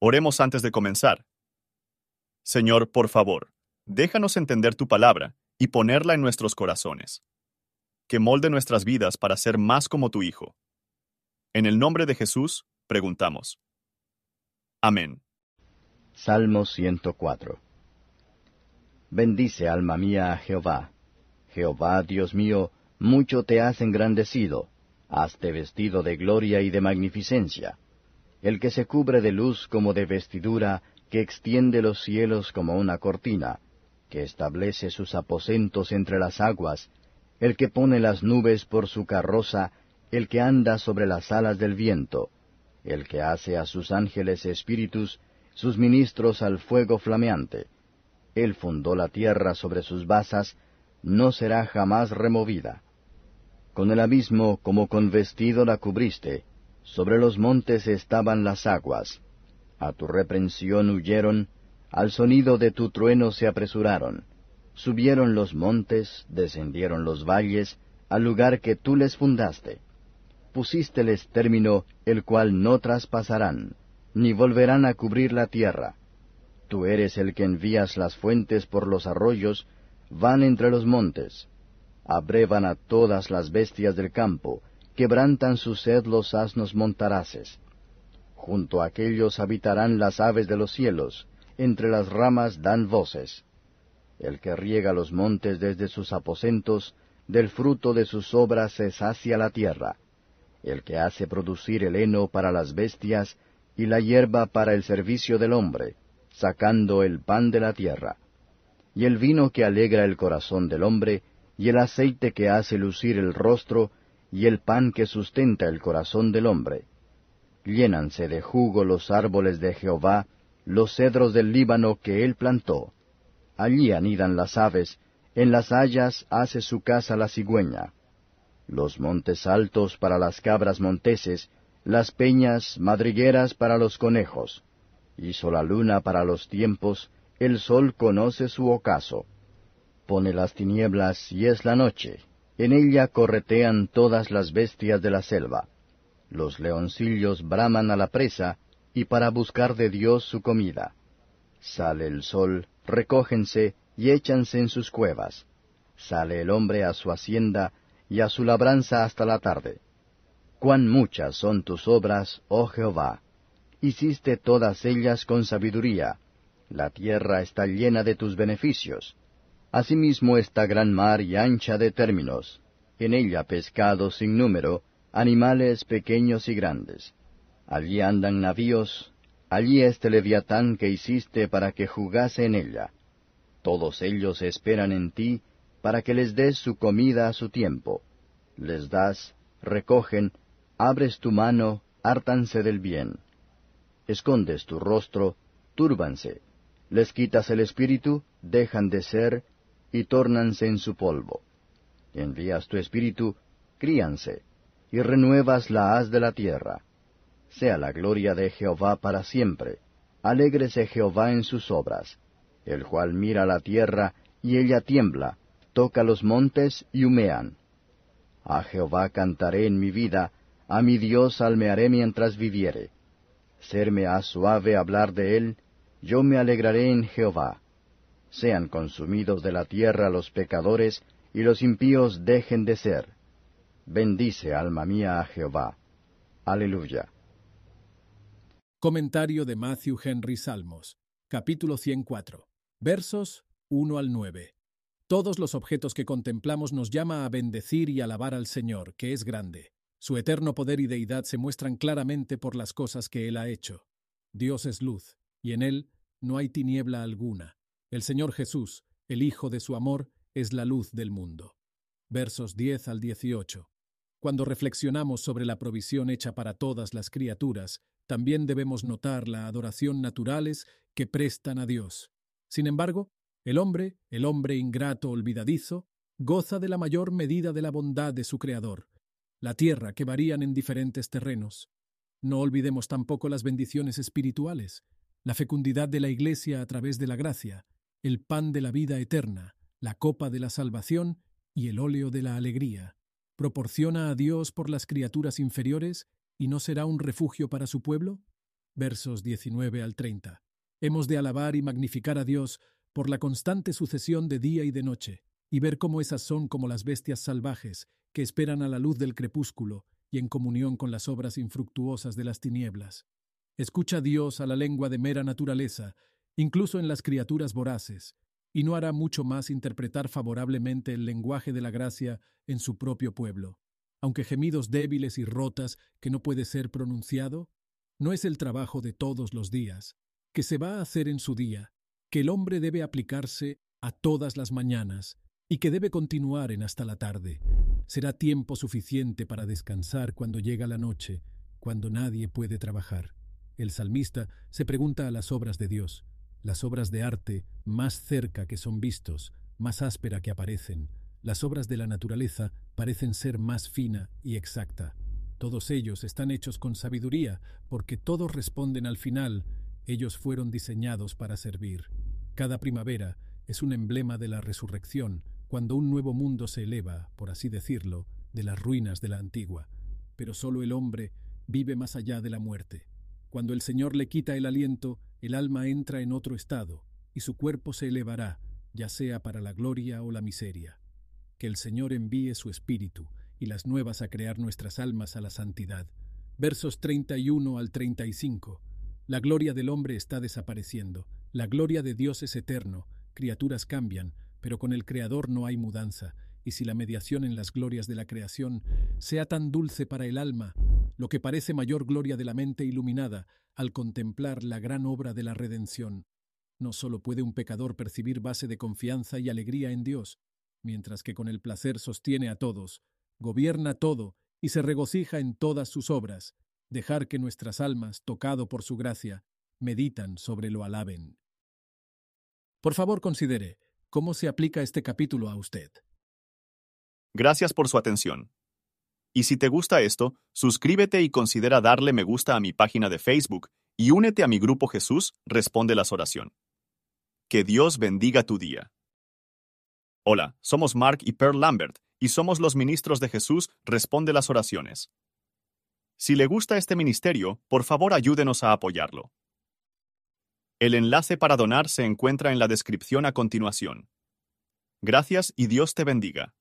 Oremos antes de comenzar. Señor, por favor, déjanos entender tu palabra y ponerla en nuestros corazones. Que molde nuestras vidas para ser más como tu Hijo. En el nombre de Jesús, preguntamos. Amén. Salmo 104 Bendice, alma mía, a Jehová. Jehová, Dios mío, mucho te has engrandecido, hazte vestido de gloria y de magnificencia. El que se cubre de luz como de vestidura, que extiende los cielos como una cortina, que establece sus aposentos entre las aguas, el que pone las nubes por su carroza, el que anda sobre las alas del viento, el que hace a sus ángeles espíritus, sus ministros al fuego flameante, él fundó la tierra sobre sus basas, no será jamás removida. Con el abismo como con vestido la cubriste, sobre los montes estaban las aguas. A tu reprensión huyeron, al sonido de tu trueno se apresuraron. Subieron los montes, descendieron los valles, al lugar que tú les fundaste. Pusísteles término, el cual no traspasarán, ni volverán a cubrir la tierra. Tú eres el que envías las fuentes por los arroyos, van entre los montes. Abrevan a todas las bestias del campo, quebrantan su sed los asnos montaraces. Junto a aquellos habitarán las aves de los cielos, entre las ramas dan voces. El que riega los montes desde sus aposentos, del fruto de sus obras se sacia la tierra. El que hace producir el heno para las bestias, y la hierba para el servicio del hombre, sacando el pan de la tierra, y el vino que alegra el corazón del hombre, y el aceite que hace lucir el rostro, y el pan que sustenta el corazón del hombre. Llénanse de jugo los árboles de Jehová, los cedros del Líbano que él plantó. Allí anidan las aves, en las hayas hace su casa la cigüeña. Los montes altos para las cabras monteses, las peñas madrigueras para los conejos hizo la luna para los tiempos, el sol conoce su ocaso. Pone las tinieblas y es la noche, en ella corretean todas las bestias de la selva. Los leoncillos braman a la presa, y para buscar de Dios su comida. Sale el sol, recógense y échanse en sus cuevas. Sale el hombre a su hacienda y a su labranza hasta la tarde. Cuán muchas son tus obras, oh Jehová hiciste todas ellas con sabiduría. La tierra está llena de tus beneficios. Asimismo esta gran mar y ancha de términos, en ella pescados sin número, animales pequeños y grandes. Allí andan navíos, allí este leviatán que hiciste para que jugase en ella. Todos ellos esperan en ti, para que les des su comida a su tiempo. Les das, recogen, abres tu mano, hártanse del bien escondes tu rostro, túrbanse, les quitas el espíritu, dejan de ser, y tórnanse en su polvo. Envías tu espíritu, críanse, y renuevas la haz de la tierra. Sea la gloria de Jehová para siempre, alégrese Jehová en sus obras, el cual mira la tierra, y ella tiembla, toca los montes y humean. A Jehová cantaré en mi vida, a mi Dios almearé mientras viviere serme ha suave hablar de él, yo me alegraré en Jehová. Sean consumidos de la tierra los pecadores, y los impíos dejen de ser. Bendice, alma mía, a Jehová. Aleluya. Comentario de Matthew Henry Salmos, capítulo 104, versos 1 al 9. Todos los objetos que contemplamos nos llama a bendecir y alabar al Señor, que es grande. Su eterno poder y deidad se muestran claramente por las cosas que Él ha hecho. Dios es luz, y en Él no hay tiniebla alguna. El Señor Jesús, el Hijo de su amor, es la luz del mundo. Versos 10 al 18. Cuando reflexionamos sobre la provisión hecha para todas las criaturas, también debemos notar la adoración naturales que prestan a Dios. Sin embargo, el hombre, el hombre ingrato olvidadizo, goza de la mayor medida de la bondad de su Creador, la tierra que varían en diferentes terrenos. No olvidemos tampoco las bendiciones espirituales, la fecundidad de la Iglesia a través de la gracia, el pan de la vida eterna, la copa de la salvación y el óleo de la alegría. Proporciona a Dios por las criaturas inferiores y no será un refugio para su pueblo? versos 19 al 30. Hemos de alabar y magnificar a Dios por la constante sucesión de día y de noche, y ver cómo esas son como las bestias salvajes que esperan a la luz del crepúsculo y en comunión con las obras infructuosas de las tinieblas. Escucha Dios a la lengua de mera naturaleza, incluso en las criaturas voraces, y no hará mucho más interpretar favorablemente el lenguaje de la gracia en su propio pueblo. Aunque gemidos débiles y rotas que no puede ser pronunciado, no es el trabajo de todos los días, que se va a hacer en su día, que el hombre debe aplicarse a todas las mañanas y que debe continuar en hasta la tarde. Será tiempo suficiente para descansar cuando llega la noche, cuando nadie puede trabajar. El salmista se pregunta a las obras de Dios, las obras de arte más cerca que son vistos, más áspera que aparecen. Las obras de la naturaleza parecen ser más fina y exacta. Todos ellos están hechos con sabiduría, porque todos responden al final, ellos fueron diseñados para servir. Cada primavera es un emblema de la resurrección, cuando un nuevo mundo se eleva, por así decirlo, de las ruinas de la antigua. Pero solo el hombre vive más allá de la muerte. Cuando el Señor le quita el aliento, el alma entra en otro estado, y su cuerpo se elevará, ya sea para la gloria o la miseria. Que el Señor envíe su espíritu, y las nuevas a crear nuestras almas a la santidad. Versos 31 al 35. La gloria del hombre está desapareciendo. La gloria de Dios es eterno. Criaturas cambian, pero con el Creador no hay mudanza. Y si la mediación en las glorias de la creación sea tan dulce para el alma, lo que parece mayor gloria de la mente iluminada al contemplar la gran obra de la redención, no sólo puede un pecador percibir base de confianza y alegría en Dios, mientras que con el placer sostiene a todos, gobierna todo y se regocija en todas sus obras, dejar que nuestras almas, tocado por su gracia, meditan sobre lo alaben. Por favor, considere cómo se aplica este capítulo a usted. Gracias por su atención. Y si te gusta esto, suscríbete y considera darle me gusta a mi página de Facebook y únete a mi grupo Jesús Responde las Oración. Que Dios bendiga tu día. Hola, somos Mark y Pearl Lambert y somos los ministros de Jesús Responde las oraciones. Si le gusta este ministerio, por favor ayúdenos a apoyarlo. El enlace para donar se encuentra en la descripción a continuación. Gracias y Dios te bendiga.